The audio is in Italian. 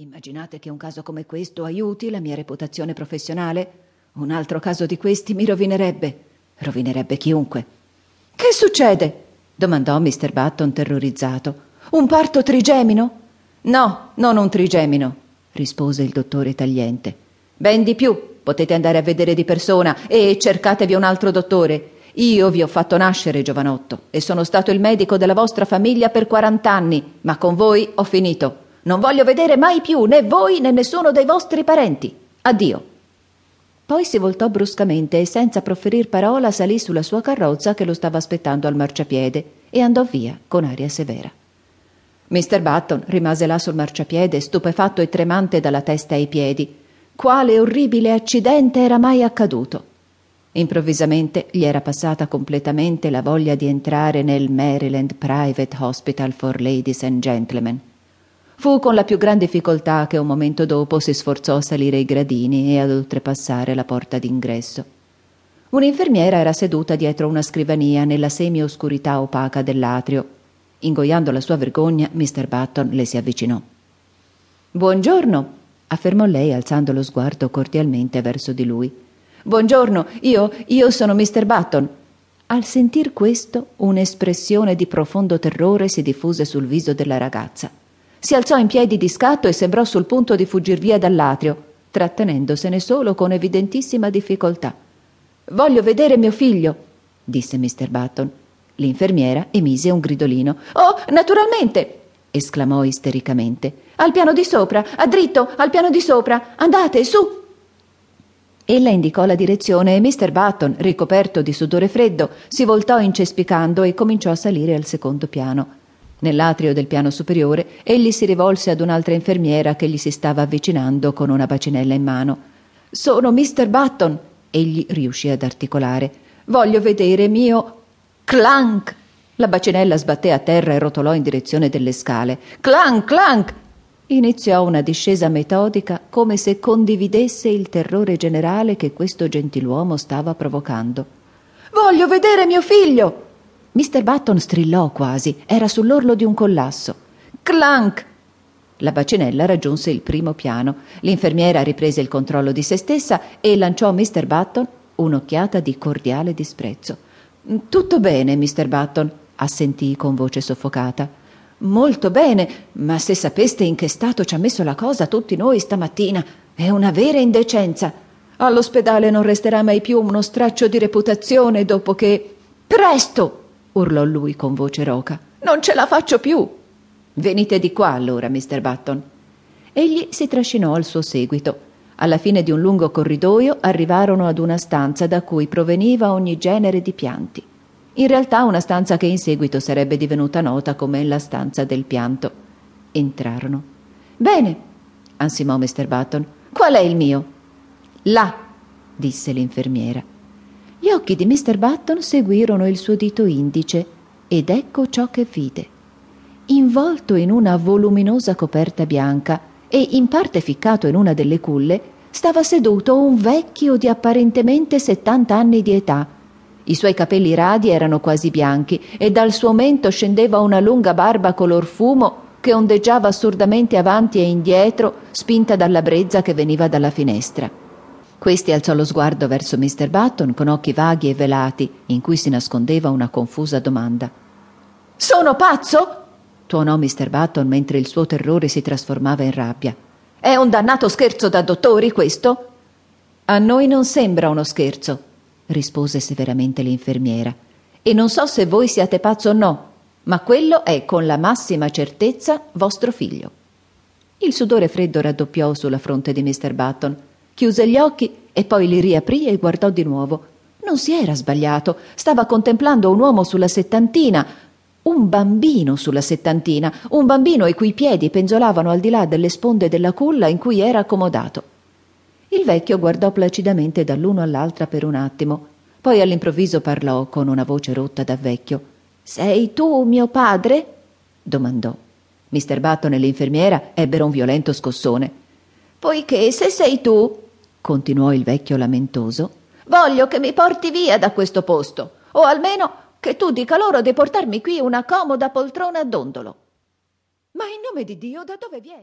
Immaginate che un caso come questo aiuti la mia reputazione professionale? Un altro caso di questi mi rovinerebbe. Rovinerebbe chiunque. Che succede? domandò Mr. Button terrorizzato. Un parto trigemino? No, non un trigemino, rispose il dottore tagliente. Ben di più, potete andare a vedere di persona e cercatevi un altro dottore. Io vi ho fatto nascere, giovanotto, e sono stato il medico della vostra famiglia per quarant'anni, ma con voi ho finito. Non voglio vedere mai più né voi né nessuno dei vostri parenti. Addio. Poi si voltò bruscamente e senza proferir parola salì sulla sua carrozza che lo stava aspettando al marciapiede e andò via con aria severa. Mr. Button rimase là sul marciapiede, stupefatto e tremante dalla testa ai piedi. Quale orribile accidente era mai accaduto? Improvvisamente gli era passata completamente la voglia di entrare nel Maryland Private Hospital for Ladies and Gentlemen. Fu con la più gran difficoltà che un momento dopo si sforzò a salire i gradini e ad oltrepassare la porta d'ingresso. Un'infermiera era seduta dietro una scrivania nella semi-oscurità opaca dell'atrio. Ingoiando la sua vergogna, Mr. Button le si avvicinò. Buongiorno, affermò lei alzando lo sguardo cordialmente verso di lui. Buongiorno, io, io sono Mr. Button. Al sentir questo, un'espressione di profondo terrore si diffuse sul viso della ragazza. Si alzò in piedi di scatto e sembrò sul punto di fuggir via dall'atrio, trattenendosene solo con evidentissima difficoltà. Voglio vedere mio figlio, disse Mr. Button. L'infermiera emise un gridolino. Oh, naturalmente! esclamò istericamente. Al piano di sopra, a dritto, al piano di sopra. Andate, su! Ella indicò la direzione e Mr. Button, ricoperto di sudore freddo, si voltò incespicando e cominciò a salire al secondo piano. Nell'atrio del piano superiore egli si rivolse ad un'altra infermiera che gli si stava avvicinando con una bacinella in mano. Sono Mr. Button, egli riuscì ad articolare. Voglio vedere mio. Clank! La bacinella sbatté a terra e rotolò in direzione delle scale. Clank, clank! iniziò una discesa metodica come se condividesse il terrore generale che questo gentiluomo stava provocando. Voglio vedere mio figlio! Mr. Button strillò quasi, era sull'orlo di un collasso. Clank! La bacinella raggiunse il primo piano. L'infermiera riprese il controllo di se stessa e lanciò a Mr. Button un'occhiata di cordiale disprezzo. Tutto bene, Mr. Button, assentì con voce soffocata. Molto bene, ma se sapeste in che stato ci ha messo la cosa tutti noi stamattina, è una vera indecenza. All'ospedale non resterà mai più uno straccio di reputazione dopo che. Presto! Urlò lui con voce roca. Non ce la faccio più. Venite di qua allora, Mr. Button. Egli si trascinò al suo seguito. Alla fine di un lungo corridoio arrivarono ad una stanza da cui proveniva ogni genere di pianti. In realtà una stanza che in seguito sarebbe divenuta nota come la stanza del pianto. Entrarono. Bene, ansimò Mr. Button. Qual è il mio? Là, disse l'infermiera. Gli occhi di Mr. Button seguirono il suo dito indice ed ecco ciò che vide. Involto in una voluminosa coperta bianca e in parte ficcato in una delle culle, stava seduto un vecchio di apparentemente settanta anni di età, i suoi capelli radi erano quasi bianchi e dal suo mento scendeva una lunga barba color fumo che ondeggiava assurdamente avanti e indietro, spinta dalla brezza che veniva dalla finestra. Questi alzò lo sguardo verso Mr. Button con occhi vaghi e velati, in cui si nascondeva una confusa domanda. Sono pazzo? tuonò Mr. Button mentre il suo terrore si trasformava in rabbia. È un dannato scherzo da dottori questo? A noi non sembra uno scherzo, rispose severamente l'infermiera. E non so se voi siate pazzo o no, ma quello è con la massima certezza vostro figlio. Il sudore freddo raddoppiò sulla fronte di Mr. Button. Chiuse gli occhi e poi li riaprì e guardò di nuovo. Non si era sbagliato, stava contemplando un uomo sulla settantina, un bambino sulla settantina, un bambino i cui piedi penzolavano al di là delle sponde della culla in cui era accomodato. Il vecchio guardò placidamente dall'uno all'altra per un attimo, poi all'improvviso parlò con una voce rotta da vecchio. Sei tu mio padre? domandò. Mister Button e l'infermiera ebbero un violento scossone. Poiché se sei tu, continuò il vecchio lamentoso, voglio che mi porti via da questo posto, o almeno che tu dica loro di portarmi qui una comoda poltrona a dondolo. Ma in nome di Dio, da dove vieni?